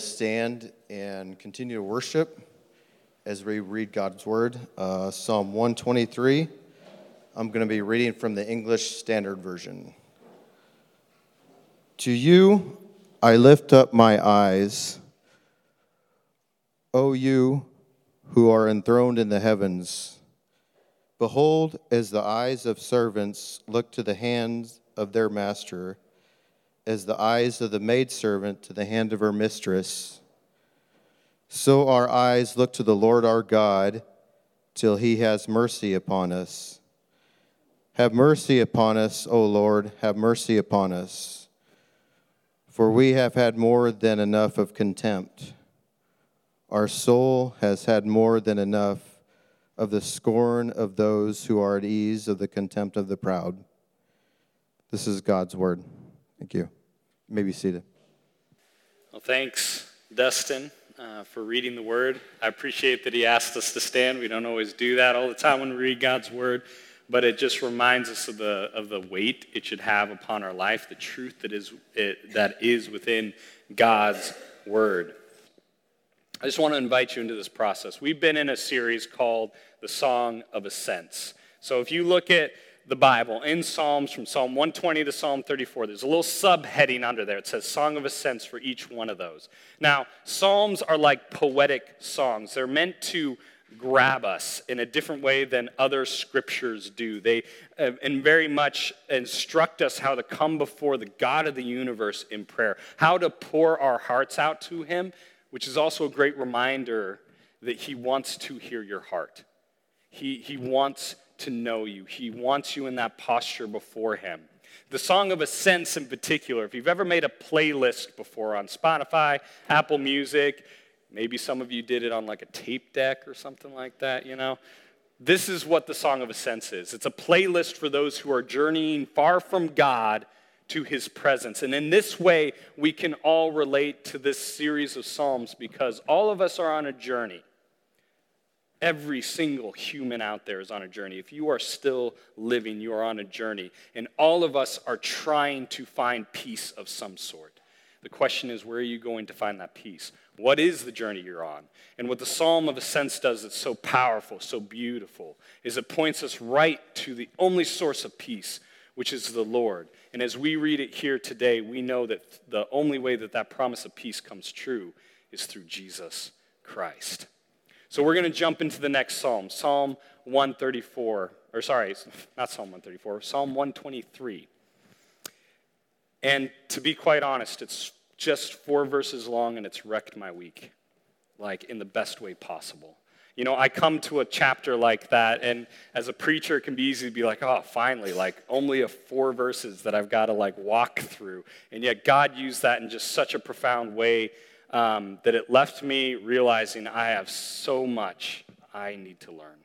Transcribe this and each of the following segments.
stand and continue to worship as we read God's word. Uh, Psalm 123. I'm going to be reading from the English Standard Version. To you I lift up my eyes, O you who are enthroned in the heavens. Behold, as the eyes of servants look to the hands of their master, as the eyes of the maidservant to the hand of her mistress, so our eyes look to the Lord our God till he has mercy upon us. Have mercy upon us, O Lord, have mercy upon us. For we have had more than enough of contempt. Our soul has had more than enough of the scorn of those who are at ease, of the contempt of the proud. This is God's word. Thank you. May be seated. Well, thanks, Dustin, uh, for reading the word. I appreciate that he asked us to stand. We don't always do that all the time when we read God's word, but it just reminds us of the, of the weight it should have upon our life, the truth that is, it, that is within God's word. I just want to invite you into this process. We've been in a series called The Song of Ascents. So if you look at the Bible in Psalms from Psalm 120 to Psalm 34, there's a little subheading under there. It says Song of Ascents for each one of those. Now, Psalms are like poetic songs, they're meant to grab us in a different way than other scriptures do. They uh, and very much instruct us how to come before the God of the universe in prayer, how to pour our hearts out to Him, which is also a great reminder that He wants to hear your heart. He, he wants to know you, He wants you in that posture before Him. The Song of Ascents, in particular, if you've ever made a playlist before on Spotify, Apple Music, maybe some of you did it on like a tape deck or something like that, you know. This is what the Song of Ascents is it's a playlist for those who are journeying far from God to his presence. And in this way, we can all relate to this series of Psalms because all of us are on a journey. Every single human out there is on a journey. If you are still living, you are on a journey. And all of us are trying to find peace of some sort. The question is, where are you going to find that peace? What is the journey you're on? And what the Psalm of Ascents does that's so powerful, so beautiful, is it points us right to the only source of peace, which is the Lord. And as we read it here today, we know that the only way that that promise of peace comes true is through Jesus Christ. So we're going to jump into the next psalm, Psalm 134, or sorry, not Psalm 134, Psalm 123. And to be quite honest, it's just four verses long and it's wrecked my week, like in the best way possible. You know, I come to a chapter like that, and as a preacher, it can be easy to be like, oh, finally, like only a four verses that I've got to like walk through. And yet, God used that in just such a profound way um, that it left me realizing I have so much I need to learn.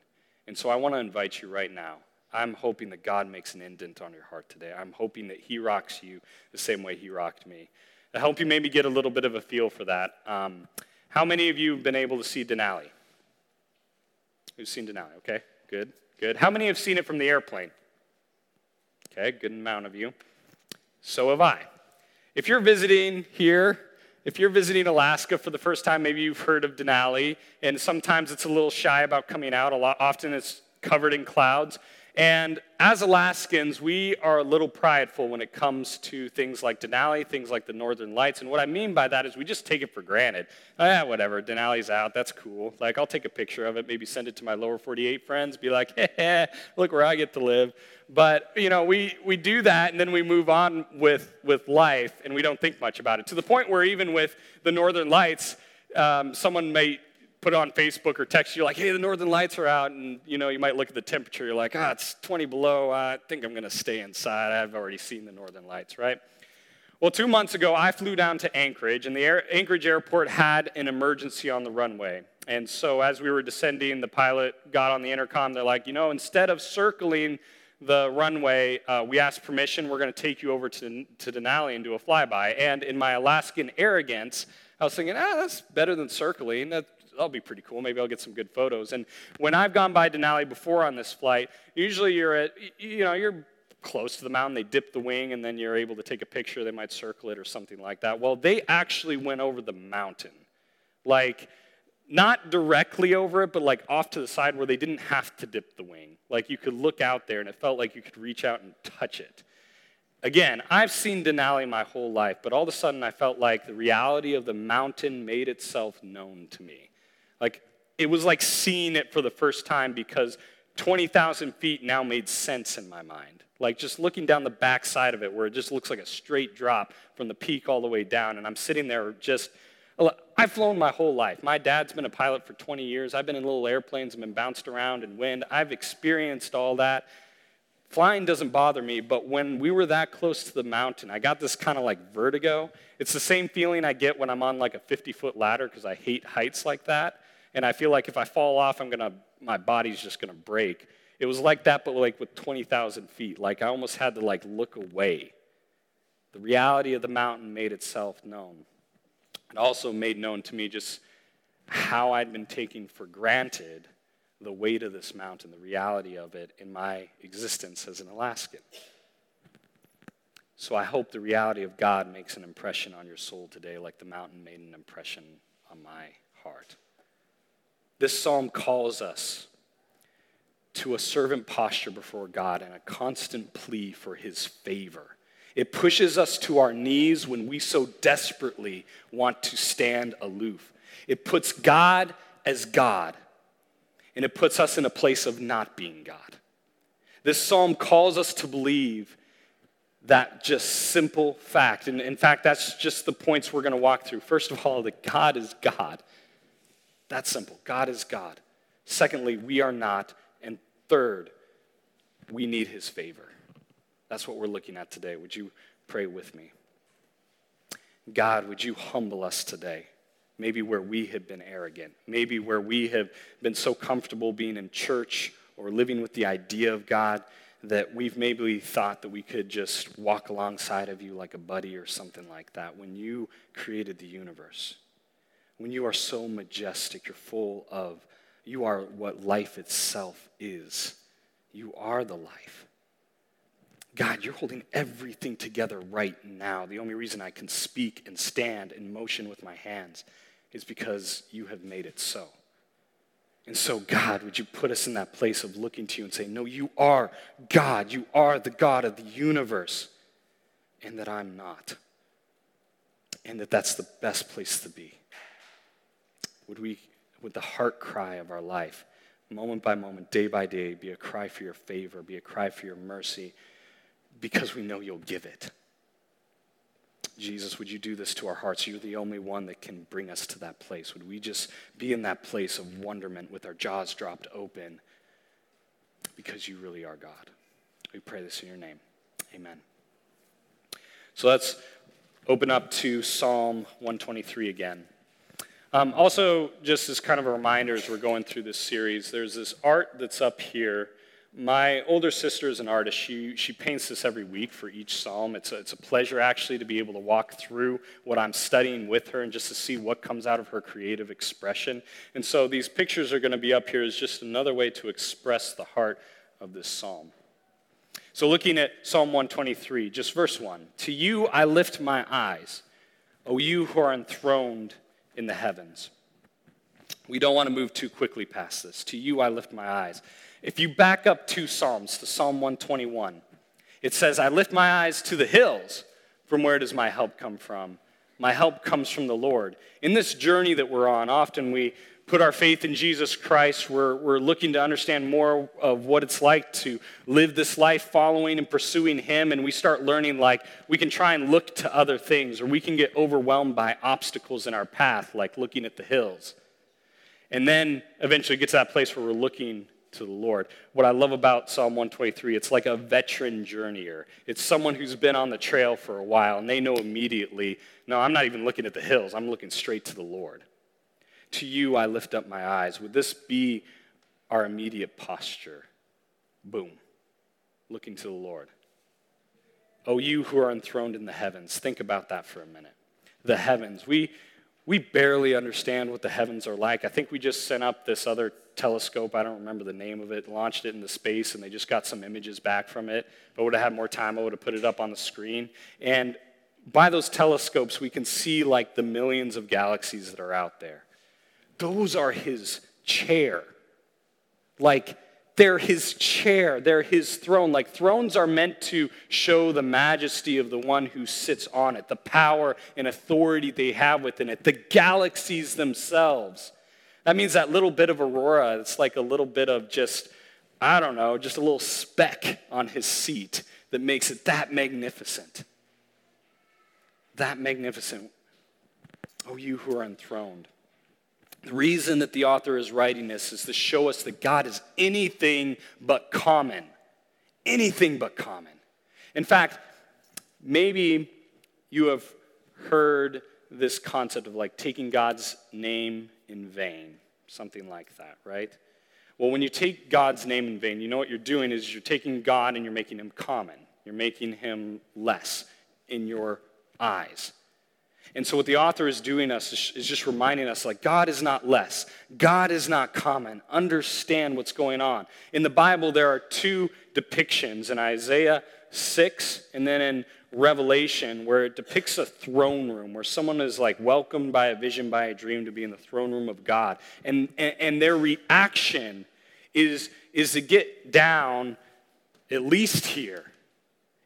And so I want to invite you right now. I'm hoping that God makes an indent on your heart today. I'm hoping that He rocks you the same way He rocked me. To help you maybe get a little bit of a feel for that, um, how many of you have been able to see Denali? Who's seen Denali? Okay, good, good. How many have seen it from the airplane? Okay, good amount of you. So have I. If you're visiting here, if you're visiting Alaska for the first time, maybe you've heard of Denali, and sometimes it's a little shy about coming out. A lot, often it's covered in clouds. And as Alaskans, we are a little prideful when it comes to things like Denali, things like the Northern Lights. And what I mean by that is we just take it for granted. Ah, whatever, Denali's out, that's cool. Like, I'll take a picture of it, maybe send it to my lower 48 friends, be like, hey, look where I get to live. But, you know, we, we do that and then we move on with, with life and we don't think much about it. To the point where even with the Northern Lights, um, someone may put on Facebook or text you like, hey, the northern lights are out, and you know, you might look at the temperature, you're like, ah, it's 20 below, I think I'm gonna stay inside. I've already seen the northern lights, right? Well, two months ago, I flew down to Anchorage, and the Air- Anchorage airport had an emergency on the runway. And so, as we were descending, the pilot got on the intercom. They're like, you know, instead of circling the runway, uh, we asked permission. We're going to take you over to, to Denali and do a flyby. And in my Alaskan arrogance, I was thinking, ah, that's better than circling. That, that'll be pretty cool. Maybe I'll get some good photos. And when I've gone by Denali before on this flight, usually you're at, you know, you're close to the mountain, they dip the wing and then you're able to take a picture. They might circle it or something like that. Well, they actually went over the mountain. Like, not directly over it, but like off to the side where they didn't have to dip the wing. Like you could look out there and it felt like you could reach out and touch it. Again, I've seen Denali my whole life, but all of a sudden I felt like the reality of the mountain made itself known to me. Like it was like seeing it for the first time because 20,000 feet now made sense in my mind. Like just looking down the back side of it where it just looks like a straight drop from the peak all the way down. And I'm sitting there just, I've flown my whole life. My dad's been a pilot for 20 years. I've been in little airplanes and been bounced around in wind. I've experienced all that. Flying doesn't bother me, but when we were that close to the mountain, I got this kind of like vertigo. It's the same feeling I get when I'm on like a 50 foot ladder because I hate heights like that. And I feel like if I fall off, I'm gonna, my body's just gonna break. It was like that, but like with 20,000 feet. Like I almost had to like look away. The reality of the mountain made itself known. It also made known to me just how I'd been taking for granted the weight of this mountain, the reality of it in my existence as an Alaskan. So I hope the reality of God makes an impression on your soul today, like the mountain made an impression on my heart. This psalm calls us to a servant posture before God and a constant plea for his favor. It pushes us to our knees when we so desperately want to stand aloof. It puts God as God, and it puts us in a place of not being God. This psalm calls us to believe that just simple fact. And in fact, that's just the points we're going to walk through. First of all, that God is God. That's simple. God is God. Secondly, we are not. And third, we need his favor. That's what we're looking at today. Would you pray with me? God, would you humble us today? Maybe where we have been arrogant, maybe where we have been so comfortable being in church or living with the idea of God that we've maybe thought that we could just walk alongside of you like a buddy or something like that when you created the universe. When you are so majestic, you're full of, you are what life itself is. You are the life. God, you're holding everything together right now. The only reason I can speak and stand and motion with my hands is because you have made it so. And so, God, would you put us in that place of looking to you and say, No, you are God. You are the God of the universe, and that I'm not. And that that's the best place to be. Would we, would the heart cry of our life, moment by moment, day by day, be a cry for your favor, be a cry for your mercy, because we know you'll give it. Jesus, would you do this to our hearts? You're the only one that can bring us to that place. Would we just be in that place of wonderment with our jaws dropped open because you really are God? We pray this in your name. Amen. So let's open up to Psalm 123 again. Um, also, just as kind of a reminder as we're going through this series, there's this art that's up here my older sister is an artist. She, she paints this every week for each psalm. It's a, it's a pleasure, actually, to be able to walk through what I'm studying with her and just to see what comes out of her creative expression. And so these pictures are going to be up here as just another way to express the heart of this psalm. So, looking at Psalm 123, just verse 1 To you I lift my eyes, O you who are enthroned in the heavens. We don't want to move too quickly past this. To you I lift my eyes. If you back up two Psalms to Psalm 121, it says, I lift my eyes to the hills. From where does my help come from? My help comes from the Lord. In this journey that we're on, often we put our faith in Jesus Christ. We're, we're looking to understand more of what it's like to live this life following and pursuing Him. And we start learning like we can try and look to other things, or we can get overwhelmed by obstacles in our path, like looking at the hills. And then eventually get to that place where we're looking to the Lord. What I love about Psalm 123, it's like a veteran journeyer. It's someone who's been on the trail for a while, and they know immediately, no, I'm not even looking at the hills, I'm looking straight to the Lord. To you I lift up my eyes. Would this be our immediate posture? Boom. Looking to the Lord. Oh, you who are enthroned in the heavens, think about that for a minute. The heavens. We, we barely understand what the heavens are like. I think we just sent up this other telescope. I don't remember the name of it. Launched it into space, and they just got some images back from it. If I would have had more time, I would have put it up on the screen. And by those telescopes, we can see like the millions of galaxies that are out there. Those are his chair. Like they're his chair, they're his throne. Like thrones are meant to show the majesty of the one who sits on it, the power and authority they have within it, the galaxies themselves. That means that little bit of aurora, it's like a little bit of just, I don't know, just a little speck on his seat that makes it that magnificent. That magnificent. Oh, you who are enthroned. The reason that the author is writing this is to show us that God is anything but common. Anything but common. In fact, maybe you have heard this concept of like taking God's name in vain, something like that, right? Well, when you take God's name in vain, you know what you're doing is you're taking God and you're making him common. You're making him less in your eyes. And so, what the author is doing us is just reminding us like, God is not less, God is not common. Understand what's going on. In the Bible, there are two depictions in Isaiah 6 and then in Revelation where it depicts a throne room where someone is like welcomed by a vision, by a dream to be in the throne room of God. And, and, and their reaction is, is to get down at least here,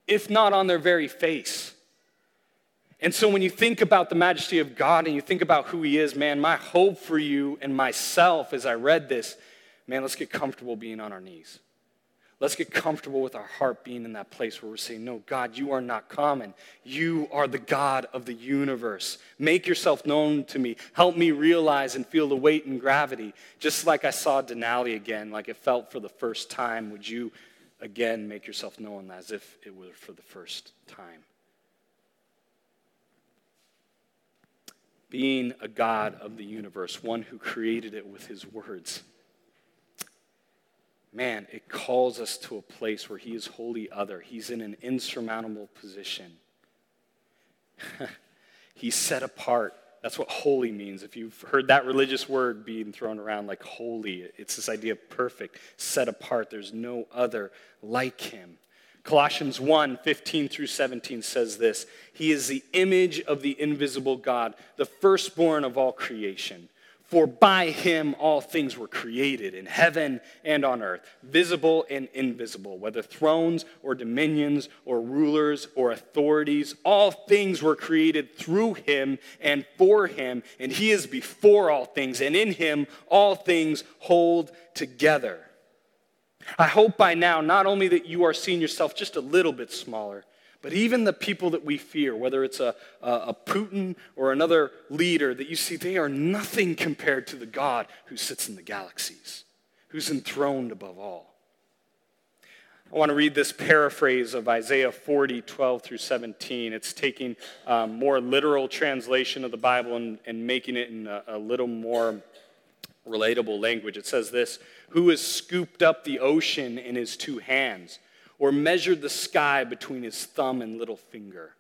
if not on their very face. And so when you think about the majesty of God and you think about who He is, man, my hope for you and myself as I read this, man, let's get comfortable being on our knees. Let's get comfortable with our heart being in that place where we're saying, No, God, you are not common. You are the God of the universe. Make yourself known to me. Help me realize and feel the weight and gravity. Just like I saw Denali again, like it felt for the first time, would you again make yourself known as if it were for the first time? Being a God of the universe, one who created it with his words. Man, it calls us to a place where he is wholly other. He's in an insurmountable position. He's set apart. That's what holy means. If you've heard that religious word being thrown around like holy, it's this idea of perfect, set apart. There's no other like him. Colossians 1 15 through 17 says this He is the image of the invisible God, the firstborn of all creation. For by him all things were created in heaven and on earth, visible and invisible, whether thrones or dominions or rulers or authorities. All things were created through him and for him, and he is before all things, and in him all things hold together. I hope by now not only that you are seeing yourself just a little bit smaller, but even the people that we fear, whether it's a, a, a, Putin or another leader, that you see they are nothing compared to the God who sits in the galaxies, who's enthroned above all. I want to read this paraphrase of Isaiah 40, 12 through 17. It's taking um, more literal translation of the Bible and, and making it in a, a little more relatable language. It says this Who has scooped up the ocean in his two hands, or measured the sky between his thumb and little finger?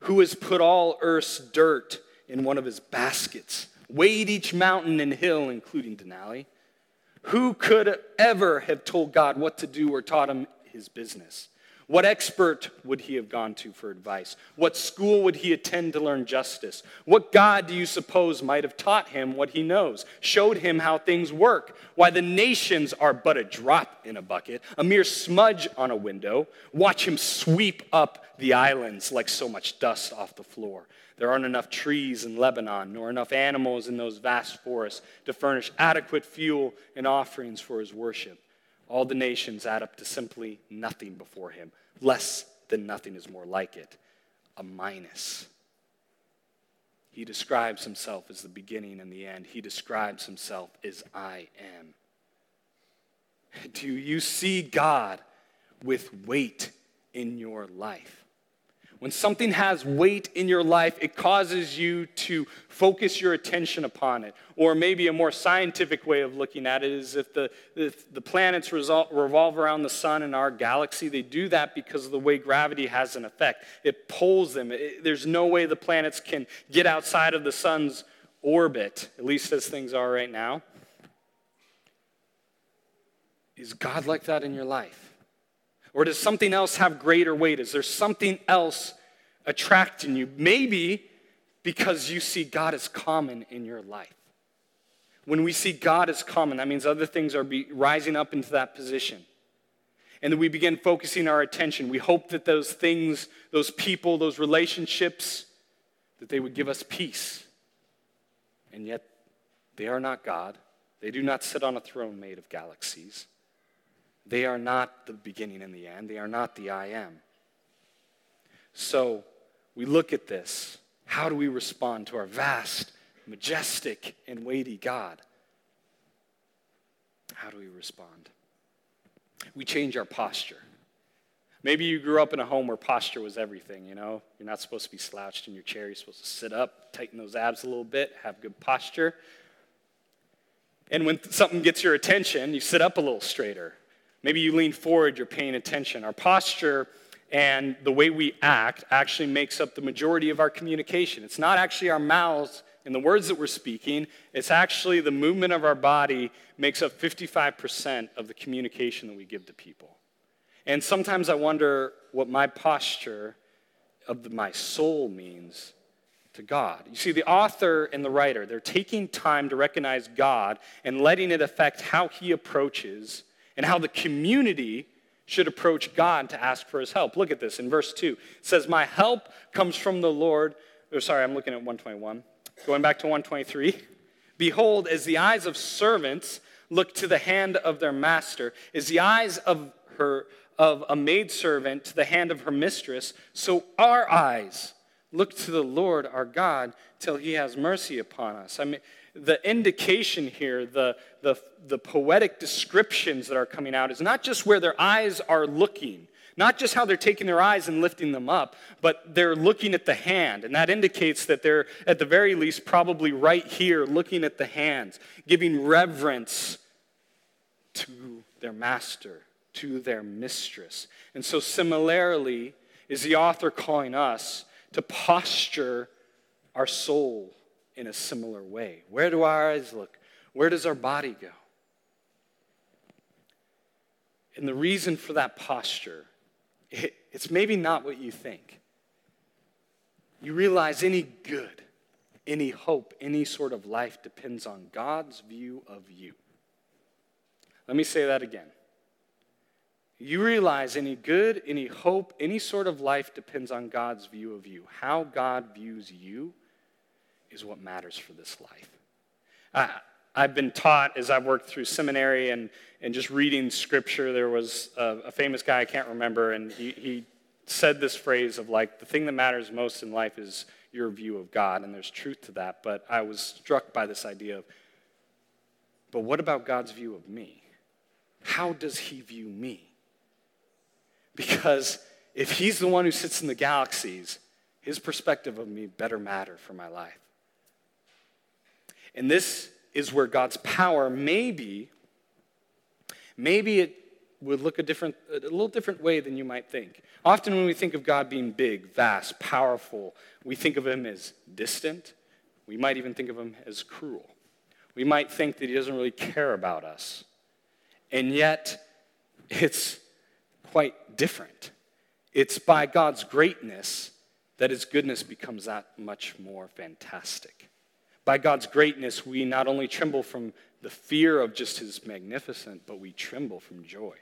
Who has put all earth's dirt in one of his baskets, weighed each mountain and hill, including Denali? Who could ever have told God what to do or taught him his business? What expert would he have gone to for advice? What school would he attend to learn justice? What God do you suppose might have taught him what he knows, showed him how things work? Why the nations are but a drop in a bucket, a mere smudge on a window. Watch him sweep up the islands like so much dust off the floor. There aren't enough trees in Lebanon, nor enough animals in those vast forests to furnish adequate fuel and offerings for his worship. All the nations add up to simply nothing before him. Less than nothing is more like it, a minus. He describes himself as the beginning and the end. He describes himself as I am. Do you see God with weight in your life? When something has weight in your life, it causes you to focus your attention upon it. Or maybe a more scientific way of looking at it is if the, if the planets resol- revolve around the sun in our galaxy, they do that because of the way gravity has an effect. It pulls them. It, there's no way the planets can get outside of the sun's orbit, at least as things are right now. Is God like that in your life? Or does something else have greater weight? Is there something else attracting you? Maybe because you see God as common in your life. When we see God as common, that means other things are rising up into that position. And then we begin focusing our attention. We hope that those things, those people, those relationships, that they would give us peace. And yet, they are not God. They do not sit on a throne made of galaxies. They are not the beginning and the end. They are not the I am. So we look at this. How do we respond to our vast, majestic, and weighty God? How do we respond? We change our posture. Maybe you grew up in a home where posture was everything, you know? You're not supposed to be slouched in your chair. You're supposed to sit up, tighten those abs a little bit, have good posture. And when something gets your attention, you sit up a little straighter. Maybe you lean forward, you're paying attention. Our posture and the way we act actually makes up the majority of our communication. It's not actually our mouths and the words that we're speaking, it's actually the movement of our body makes up 55% of the communication that we give to people. And sometimes I wonder what my posture of the, my soul means to God. You see, the author and the writer, they're taking time to recognize God and letting it affect how he approaches and how the community should approach God to ask for his help. Look at this in verse 2. It says, My help comes from the Lord. Or sorry, I'm looking at 121. Going back to 123. Behold, as the eyes of servants look to the hand of their master, as the eyes of her of a maidservant to the hand of her mistress, so our eyes look to the Lord our God till he has mercy upon us. I mean, the indication here, the, the, the poetic descriptions that are coming out, is not just where their eyes are looking, not just how they're taking their eyes and lifting them up, but they're looking at the hand. And that indicates that they're, at the very least, probably right here looking at the hands, giving reverence to their master, to their mistress. And so, similarly, is the author calling us to posture our soul in a similar way. Where do our eyes look? Where does our body go? And the reason for that posture, it, it's maybe not what you think. You realize any good, any hope, any sort of life depends on God's view of you. Let me say that again. You realize any good, any hope, any sort of life depends on God's view of you. How God views you is what matters for this life. I, I've been taught as I've worked through seminary and, and just reading scripture, there was a, a famous guy, I can't remember, and he, he said this phrase of like, the thing that matters most in life is your view of God, and there's truth to that. But I was struck by this idea of, but what about God's view of me? How does he view me? Because if he's the one who sits in the galaxies, his perspective of me better matter for my life. And this is where God's power maybe, maybe it would look a different, a little different way than you might think. Often when we think of God being big, vast, powerful, we think of him as distant. We might even think of him as cruel. We might think that he doesn't really care about us. And yet, it's quite different. It's by God's greatness that his goodness becomes that much more fantastic. By God's greatness, we not only tremble from the fear of just his magnificent, but we tremble from joy.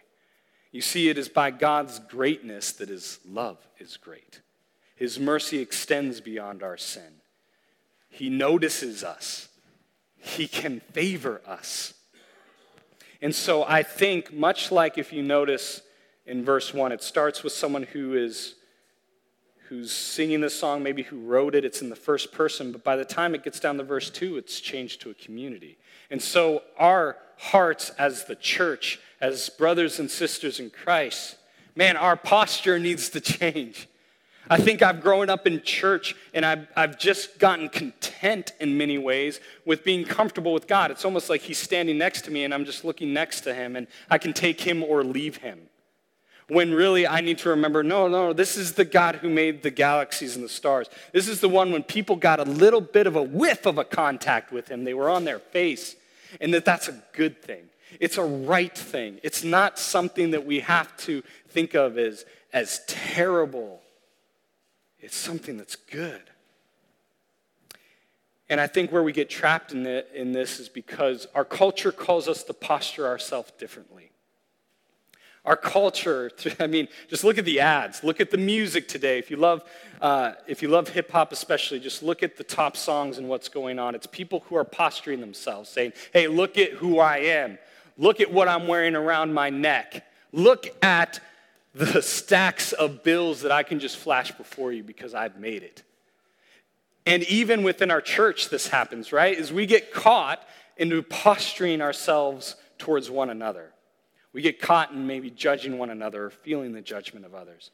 You see, it is by God's greatness that his love is great. His mercy extends beyond our sin. He notices us, he can favor us. And so I think, much like if you notice in verse 1, it starts with someone who is who's singing this song, maybe who wrote it. It's in the first person, but by the time it gets down to verse 2, it's changed to a community. And so, our hearts as the church, as brothers and sisters in Christ, man, our posture needs to change. I think I've grown up in church and I've, I've just gotten content in many ways with being comfortable with God. It's almost like He's standing next to me and I'm just looking next to Him and I can take Him or leave Him. When really I need to remember no, no, this is the God who made the galaxies and the stars. This is the one when people got a little bit of a whiff of a contact with him, they were on their face, and that that's a good thing. It's a right thing. It's not something that we have to think of as, as terrible. It's something that's good. And I think where we get trapped in, it, in this is because our culture calls us to posture ourselves differently. Our culture, I mean, just look at the ads, look at the music today. If you love, uh, if you love hip hop especially, just look at the top songs and what's going on. It's people who are posturing themselves, saying, hey, look at who I am. Look at what I'm wearing around my neck. Look at the stacks of bills that I can just flash before you because I've made it. And even within our church, this happens, right? Is we get caught into posturing ourselves towards one another. We get caught in maybe judging one another or feeling the judgment of others.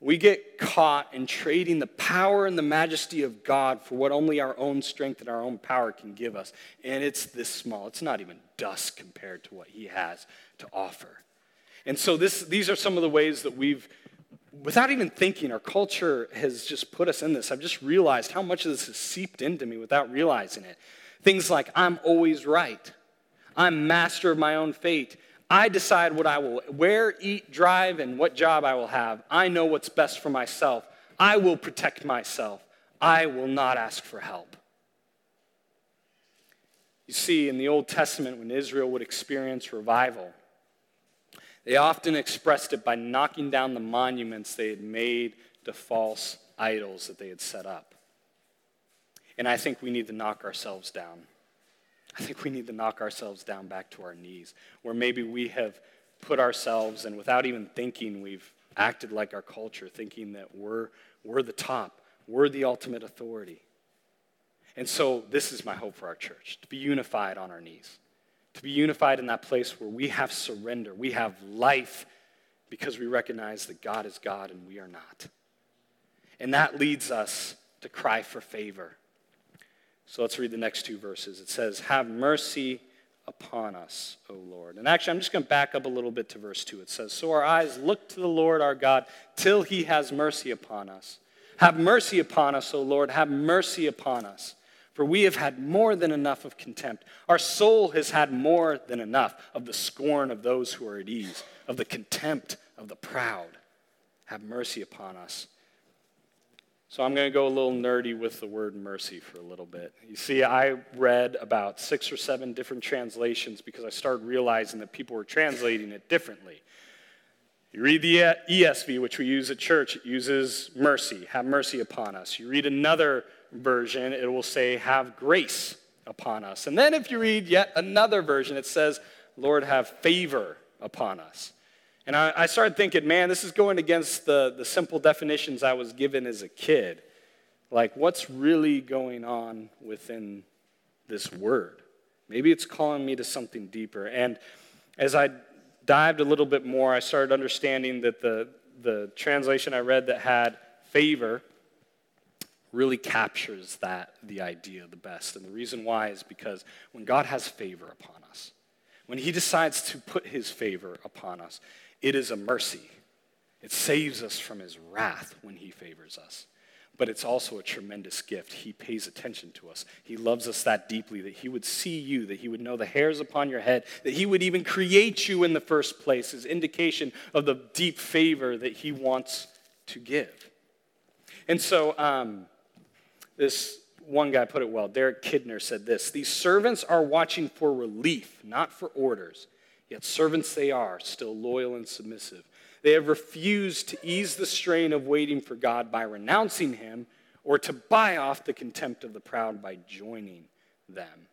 We get caught in trading the power and the majesty of God for what only our own strength and our own power can give us. And it's this small, it's not even dust compared to what He has to offer. And so, this, these are some of the ways that we've without even thinking, our culture has just put us in this. I've just realized how much of this has seeped into me without realizing it. Things like, I'm always right. I'm master of my own fate. I decide what I will, where, eat, drive, and what job I will have. I know what's best for myself. I will protect myself. I will not ask for help. You see, in the Old Testament, when Israel would experience revival, they often expressed it by knocking down the monuments they had made to false idols that they had set up. And I think we need to knock ourselves down. I think we need to knock ourselves down back to our knees, where maybe we have put ourselves, and without even thinking, we've acted like our culture, thinking that we're, we're the top, we're the ultimate authority. And so, this is my hope for our church to be unified on our knees to be unified in that place where we have surrender, we have life because we recognize that God is God and we are not. And that leads us to cry for favor. So let's read the next two verses. It says, Have mercy upon us, O Lord. And actually, I'm just going to back up a little bit to verse 2. It says, So our eyes look to the Lord our God till he has mercy upon us. Have mercy upon us, O Lord. Have mercy upon us for we have had more than enough of contempt. Our soul has had more than enough of the scorn of those who are at ease, of the contempt of the proud. Have mercy upon us. So I'm going to go a little nerdy with the word mercy for a little bit. You see, I read about six or seven different translations because I started realizing that people were translating it differently. You read the ESV, which we use at church, it uses mercy, have mercy upon us. You read another version, it will say, Have grace upon us. And then if you read yet another version, it says, Lord, have favor upon us. And I, I started thinking, man, this is going against the, the simple definitions I was given as a kid. Like, what's really going on within this word? Maybe it's calling me to something deeper. And as I dived a little bit more, I started understanding that the, the translation I read that had favor really captures that, the idea, the best. And the reason why is because when God has favor upon us, when He decides to put His favor upon us, it is a mercy. It saves us from His wrath when He favors us. But it's also a tremendous gift. He pays attention to us. He loves us that deeply that He would see you, that He would know the hairs upon your head, that He would even create you in the first place is indication of the deep favor that He wants to give. And so, um, this one guy put it well. Derek Kidner said this These servants are watching for relief, not for orders. Yet servants they are, still loyal and submissive. They have refused to ease the strain of waiting for God by renouncing Him or to buy off the contempt of the proud by joining them.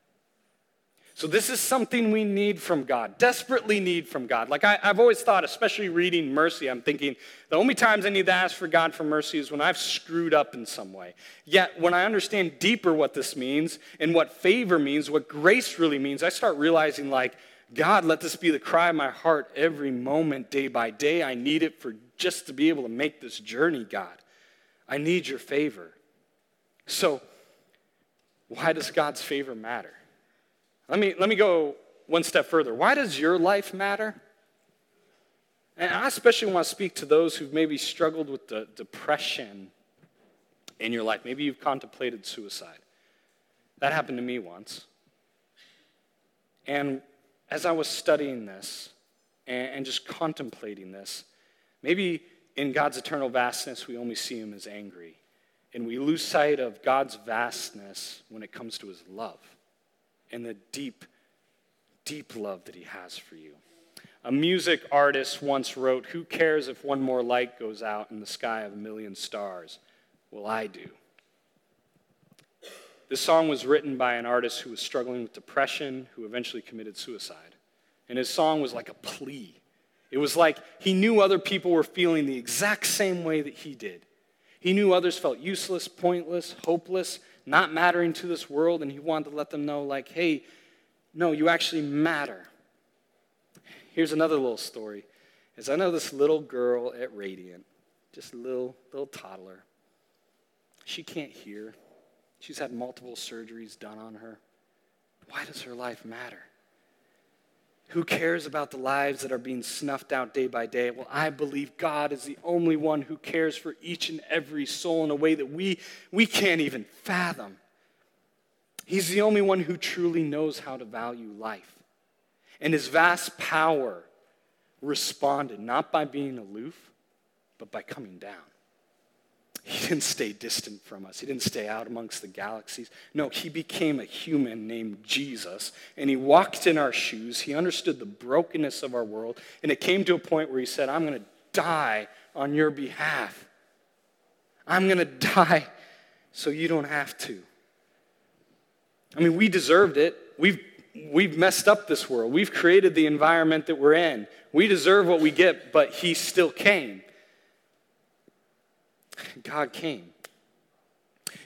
So, this is something we need from God, desperately need from God. Like I, have always thought, especially reading mercy, I'm thinking the only times I need to ask for God for mercy is when I've screwed up in some way. Yet, when I understand deeper what this means and what favor means, what grace really means, I start realizing, like, God, let this be the cry of my heart every moment, day by day. I need it for just to be able to make this journey, God. I need your favor. So, why does God's favor matter? Let me, let me go one step further. Why does your life matter? And I especially want to speak to those who've maybe struggled with the depression in your life. Maybe you've contemplated suicide. That happened to me once. And as I was studying this and, just contemplating this, maybe in God's eternal vastness, we only see him as angry. And we lose sight of God's vastness when it comes to his love and the deep, deep love that he has for you. A music artist once wrote, Who cares if one more light goes out in the sky of a million stars? Well, I do. This song was written by an artist who was struggling with depression, who eventually committed suicide. And his song was like a plea. It was like he knew other people were feeling the exact same way that he did. He knew others felt useless, pointless, hopeless, not mattering to this world, and he wanted to let them know, like, hey, no, you actually matter. Here's another little story. Is I know this little girl at Radiant, just a little little toddler. She can't hear. She's had multiple surgeries done on her. Why does her life matter? Who cares about the lives that are being snuffed out day by day? Well, I believe God is the only one who cares for each and every soul in a way that we, we can't even fathom. He's the only one who truly knows how to value life. And his vast power responded not by being aloof, but by coming down. He didn't stay distant from us. He didn't stay out amongst the galaxies. No, he became a human named Jesus, and he walked in our shoes. He understood the brokenness of our world, and it came to a point where he said, I'm going to die on your behalf. I'm going to die so you don't have to. I mean, we deserved it. We've, we've messed up this world. We've created the environment that we're in. We deserve what we get, but he still came. God came.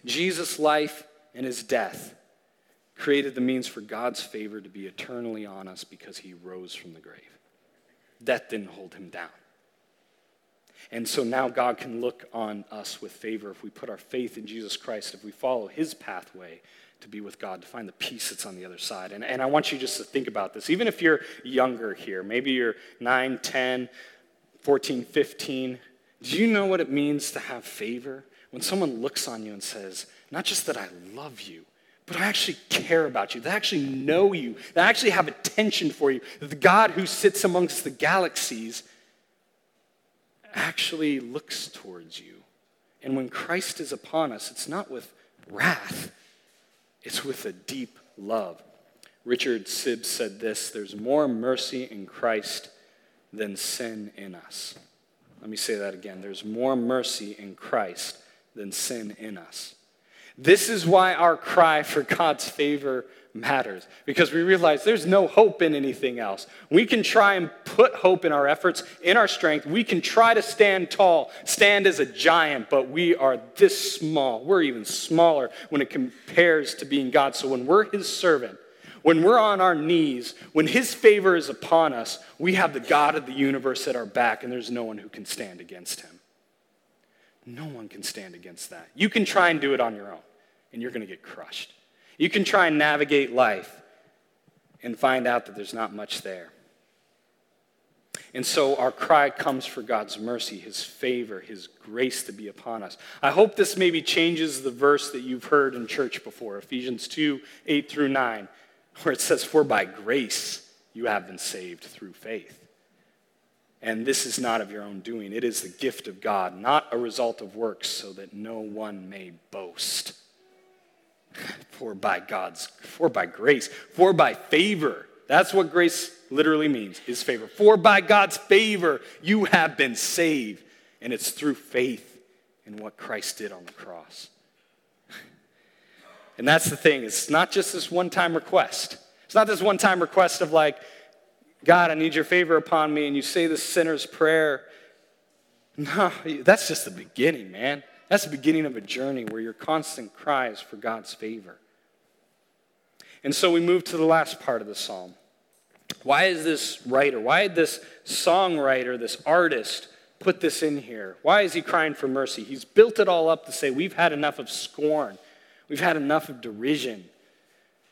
Jesus' life and his death created the means for God's favor to be eternally on us because he rose from the grave. Death didn't hold him down. And so now God can look on us with favor if we put our faith in Jesus Christ, if we follow his pathway to be with God, to find the peace that's on the other side. And, and I want you just to think about this. Even if you're younger here, maybe you're 9, 10, 14, 15, do you know what it means to have favor? When someone looks on you and says, not just that I love you, but I actually care about you, they actually know you, they actually have attention for you, that the God who sits amongst the galaxies actually looks towards you. And when Christ is upon us, it's not with wrath, it's with a deep love. Richard Sibbes said this there's more mercy in Christ than sin in us. Let me say that again. There's more mercy in Christ than sin in us. This is why our cry for God's favor matters, because we realize there's no hope in anything else. We can try and put hope in our efforts, in our strength. We can try to stand tall, stand as a giant, but we are this small. We're even smaller when it compares to being God. So when we're His servant, when we're on our knees, when His favor is upon us, we have the God of the universe at our back, and there's no one who can stand against Him. No one can stand against that. You can try and do it on your own, and you're going to get crushed. You can try and navigate life and find out that there's not much there. And so our cry comes for God's mercy, His favor, His grace to be upon us. I hope this maybe changes the verse that you've heard in church before Ephesians 2 8 through 9 where it says, For by grace you have been saved through faith. And this is not of your own doing, it is the gift of God, not a result of works, so that no one may boast. For by God's, for by grace, for by favor. That's what grace literally means, is favor. For by God's favor you have been saved. And it's through faith in what Christ did on the cross. And that's the thing, it's not just this one time request. It's not this one time request of like, God, I need your favor upon me, and you say the sinner's prayer. No, that's just the beginning, man. That's the beginning of a journey where your constant cries for God's favor. And so we move to the last part of the psalm. Why is this writer, why did this songwriter, this artist, put this in here? Why is he crying for mercy? He's built it all up to say, We've had enough of scorn. We've had enough of derision.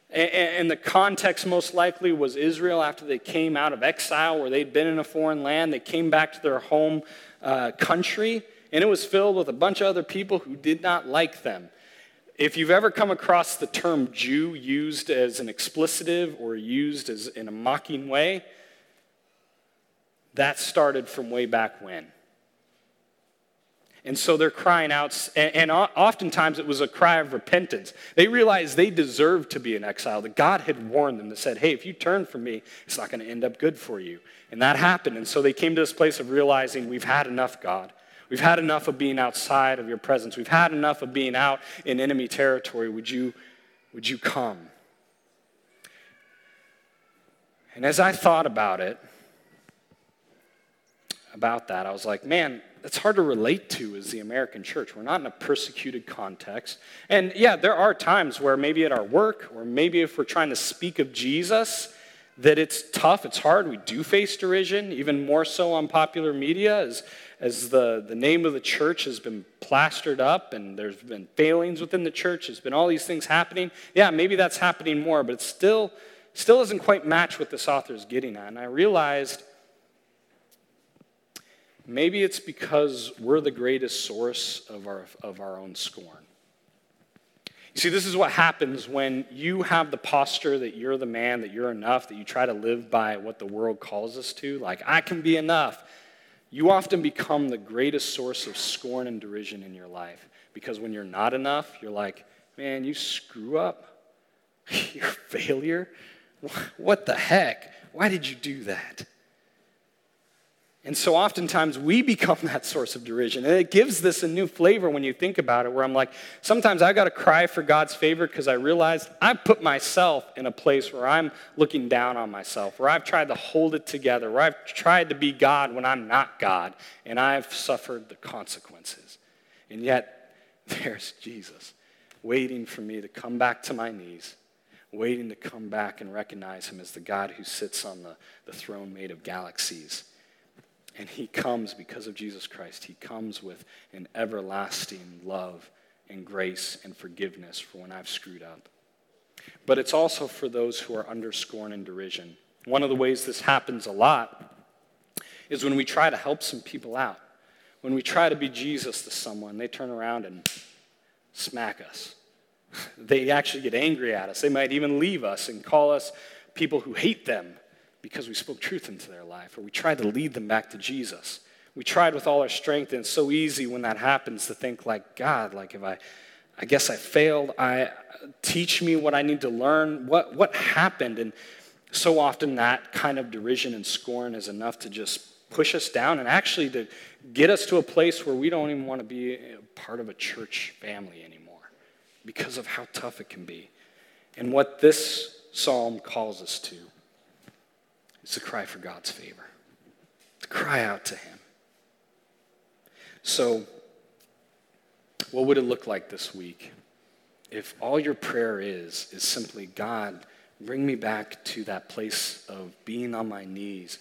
And the context most likely was Israel after they came out of exile, where they'd been in a foreign land. They came back to their home uh, country, and it was filled with a bunch of other people who did not like them. If you've ever come across the term Jew used as an explicitive or used as in a mocking way, that started from way back when. And so they're crying out, and, oftentimes it was a cry of repentance. They realized they deserved to be in exile, that God had warned them, that said, hey, if you turn from me, it's not going to end up good for you. And that happened. And so they came to this place of realizing, we've had enough, God. We've had enough of being outside of your presence. We've had enough of being out in enemy territory. Would you, would you come? And as I thought about it, about that, I was like, man, that's hard to relate to as the American church. We're not in a persecuted context. And yeah, there are times where maybe at our work, or maybe if we're trying to speak of Jesus, that it's tough, it's hard. We do face derision, even more so on popular media as, as the, the name of the church has been plastered up and there's been failings within the church, there's been all these things happening. Yeah, maybe that's happening more, but it still, still doesn't quite match what this author is getting at. And I realized Maybe it's because we're the greatest source of our, of our own scorn. You see, this is what happens when you have the posture that you're the man, that you're enough, that you try to live by what the world calls us to, like, I can be enough. You often become the greatest source of scorn and derision in your life. Because when you're not enough, you're like, man, you screw up. you're a failure. What the heck? Why did you do that? And so oftentimes we become that source of derision. And it gives this a new flavor when you think about it, where I'm like, sometimes I've got to cry for God's favor because I realized I've put myself in a place where I'm looking down on myself, where I've tried to hold it together, where I've tried to be God when I'm not God, and I've suffered the consequences. And yet, there's Jesus waiting for me to come back to my knees, waiting to come back and recognize him as the God who sits on the, the throne made of galaxies and he comes because of Jesus Christ. He comes with an everlasting love and grace and forgiveness for when I've screwed up. But it's also for those who are under scorn and derision. One of the ways this happens a lot is when we try to help some people out. When we try to be Jesus to someone, they turn around and smack us. They actually get angry at us. They might even leave us and call us people who hate them because we spoke truth into their life or we tried to lead them back to Jesus. We tried with all our strength, and it's so easy when that happens to think like, God, like if I, I guess I failed. I teach me what I need to learn. What what happened? And so often that kind of derision and scorn is enough to just push us down and actually to get us to a place where we don't even want to be part of a church family anymore because of how tough it can be. And what this psalm calls us to is to cry for God's favor, to cry out to Him. So, what would it look like this week if all your prayer is, is simply, God, bring me back to that place of being on my knees,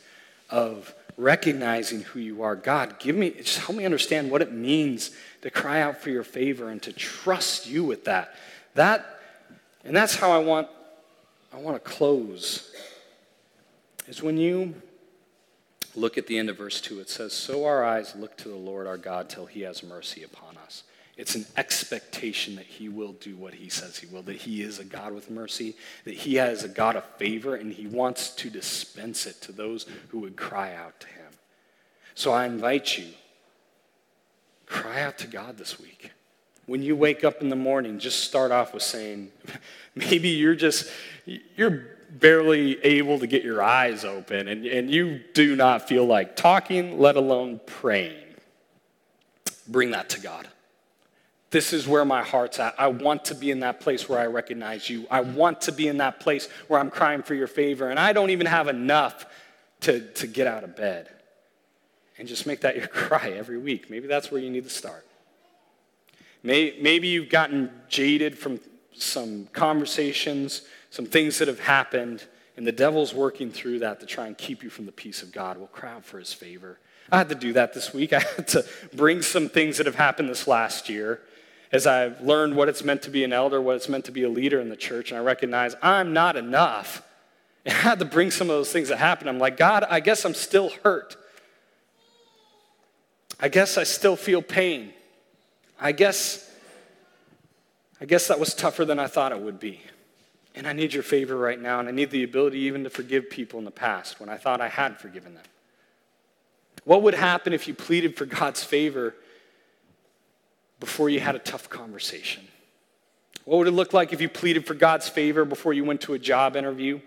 of recognizing who you are. God, give me, just help me understand what it means to cry out for your favor and to trust you with that. That, and that's how I want, I want to close is when you look at the end of verse 2, it says, So our eyes look to the Lord our God till he has mercy upon us. It's an expectation that he will do what he says he will, that he is a God with mercy, that he has a God of favor, and he wants to dispense it to those who would cry out to him. So I invite you, cry out to God this week. When you wake up in the morning, just start off with saying, maybe you're just, you're barely able to get your eyes open and, and you do not feel like talking, let alone praying, bring that to God. This is where my heart's at. I want to be in that place where I recognize you. I want to be in that place where I'm crying for your favor, and I don't even have enough to, to get out of bed. And just make that your cry every week. Maybe that's where you need to start. Maybe you've gotten jaded from some conversations some things that have happened, and the devil's working through that to try and keep you from the peace of God. We'll cry out for his favor. I had to do that this week. I had to bring some things that have happened this last year as I've learned what it's meant to be an elder, what it's meant to be a leader in the church, and I recognize I'm not enough, and I had to bring some of those things that happened. I'm like, God, I guess I'm still hurt. I guess I still feel pain. I guess, I guess that was tougher than I thought it would be. And I need your favor right now, and I need the ability even to forgive people in the past when I thought I had forgiven them. What would happen if you pleaded for God's favor before you had a tough conversation? What would it look like if you pleaded for God's favor before you went to a job interview?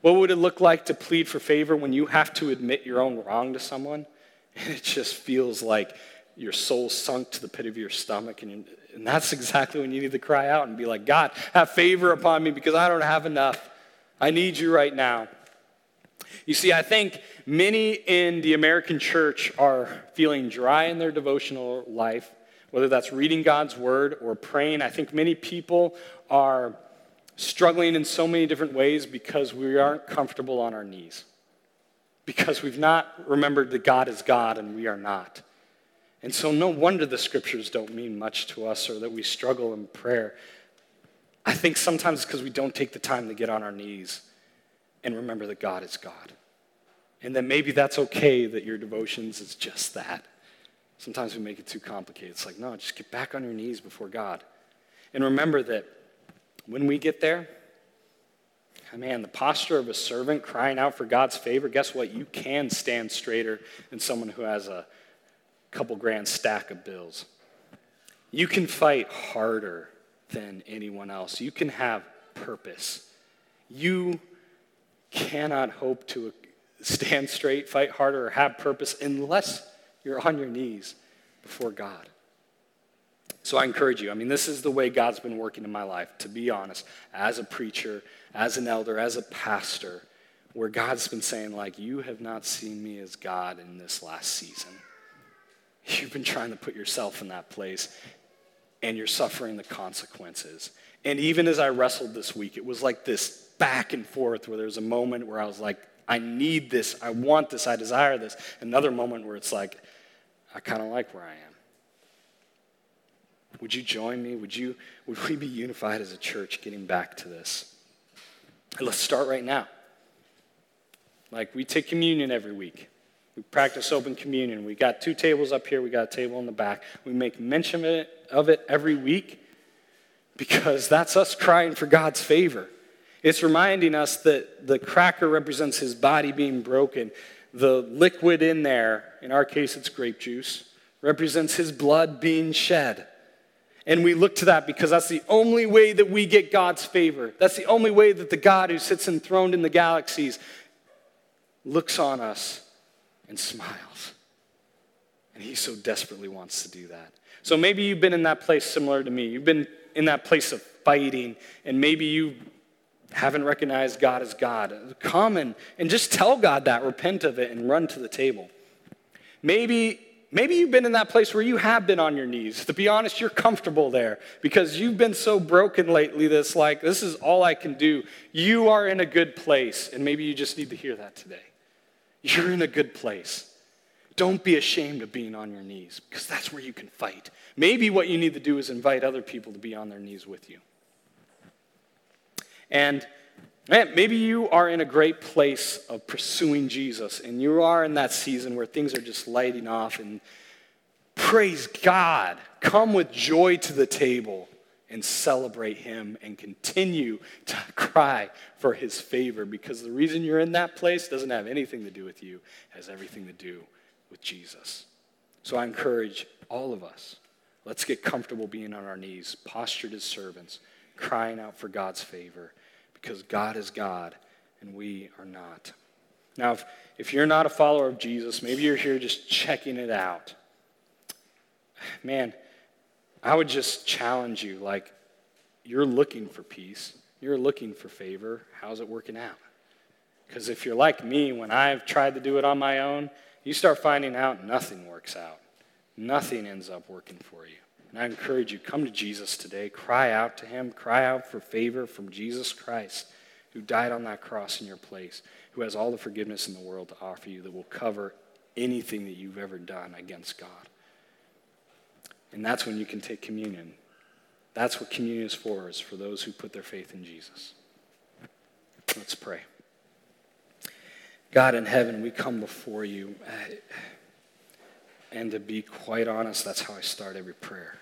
What would it look like to plead for favor when you have to admit your own wrong to someone? And it just feels like your soul sunk to the pit of your stomach. And, and that's exactly when you need to cry out and be like, God, have favor upon me because I don't have enough. I need you right now. You see, I think many in the American church are feeling dry in their devotional life, whether that's reading God's word or praying. I think many people are struggling in so many different ways because we aren't comfortable on our knees, because we've not remembered that God is God and we are not. And so, no wonder the scriptures don't mean much to us or that we struggle in prayer. I think sometimes it's because we don't take the time to get on our knees and remember that God is God. And that maybe that's okay that your devotions is just that. Sometimes we make it too complicated. It's like, no, just get back on your knees before God. And remember that when we get there, ah, man, the posture of a servant crying out for God's favor, guess what? You can stand straighter than someone who has a couple grand stack of bills. You can fight harder than anyone else. You can have purpose. You cannot hope to stand straight, fight harder, or have purpose unless you're on your knees before God. So I encourage you. I mean, this is the way God's been working in my life, to be honest, as a preacher, as an elder, as a pastor, where God's been saying, like, you have not seen me as God in this last season. You've been trying to put yourself in that place, and you're suffering the consequences. And even as I wrestled this week, it was like this back and forth where there was a moment where I was like, I need this, I want this, I desire this. Another moment where it's like, I kind of like where I am. Would you join me? Would, you, would we be unified as a church getting back to this? Let's start right now. Like, we take communion every week. We practice open communion. We got two tables up here, we got a table in the back. We make mention of it, every week because that's us crying for God's favor. It's reminding us that the cracker represents his body being broken. The liquid in there, in our case it's grape juice, represents his blood being shed. And we look to that because that's the only way that we get God's favor. That's the only way that the God who sits enthroned in the galaxies looks on us and smiles. And he so desperately wants to do that. So maybe you've been in that place similar to me. You've been in that place of fighting, and maybe you haven't recognized God as God. Come and, and just tell God that, repent of it, and run to the table. Maybe, maybe you've been in that place where you have been on your knees. To be honest, you're comfortable there because you've been so broken lately that's like, this is all I can do. You are in a good place, and maybe you just need to hear that today. You're in a good place. Don't be ashamed of being on your knees because that's where you can fight. Maybe what you need to do is invite other people to be on their knees with you. And man, maybe you are in a great place of pursuing Jesus and you are in that season where things are just lighting off and praise God. Come with joy to the table and celebrate Him and continue to cry for His favor because the reason you're in that place doesn't have anything to do with you, it has everything to do with Jesus. So I encourage all of us let's get comfortable being on our knees, postured as servants, crying out for God's favor because God is God and we are not. Now, if, if you're not a follower of Jesus, maybe you're here just checking it out. Man, I would just challenge you like, you're looking for peace, you're looking for favor. How's it working out? Because if you're like me, when I've tried to do it on my own, you start finding out nothing works out. Nothing ends up working for you. And I encourage you, come to Jesus today. Cry out to him. Cry out for favor from Jesus Christ, who died on that cross in your place, who has all the forgiveness in the world to offer you that will cover anything that you've ever done against God. And that's when you can take communion That's what communion is for, is for those who put their faith in Jesus. Let's pray. God in heaven, we come before you. Uh, and to be quite honest, that's how I start every prayer.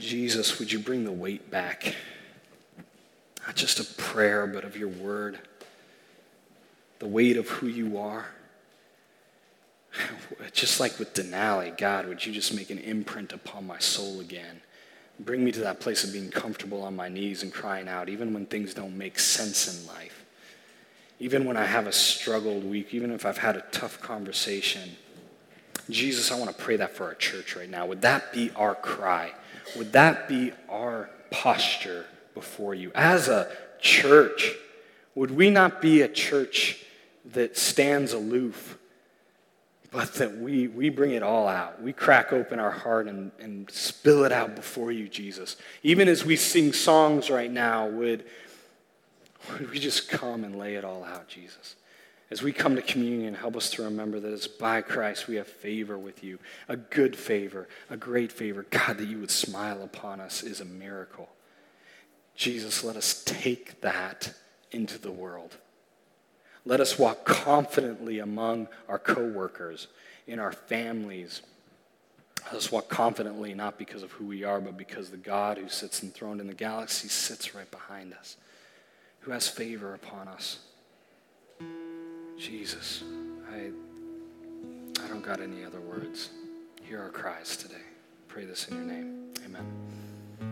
Jesus, would you bring the weight back? Not just of prayer, but of your word. The weight of who you are. Just like with Denali, God, would you just make an imprint upon my soul again? Bring me to that place of being comfortable on my knees and crying out, even when things don't make sense in life. Even when I have a struggled week, even if I've had a tough conversation. Jesus, I want to pray that for our church right now. Would that be our cry? Would that be our posture before you? As a church, would we not be a church that stands aloof but that we, we bring it all out. We crack open our heart and, and spill it out before you, Jesus. Even as we sing songs right now, would, would we just come and lay it all out, Jesus? As we come to communion, help us to remember that it's by Christ we have favor with you, a good favor, a great favor. God, that you would smile upon us is a miracle. Jesus, let us take that into the world. Let us walk confidently among our coworkers, in our families. Let us walk confidently, not because of who we are, but because the God who sits enthroned in the galaxy sits right behind us, who has favor upon us. Jesus, I, I don't got any other words. Hear our cries today. Pray this in your name. Amen.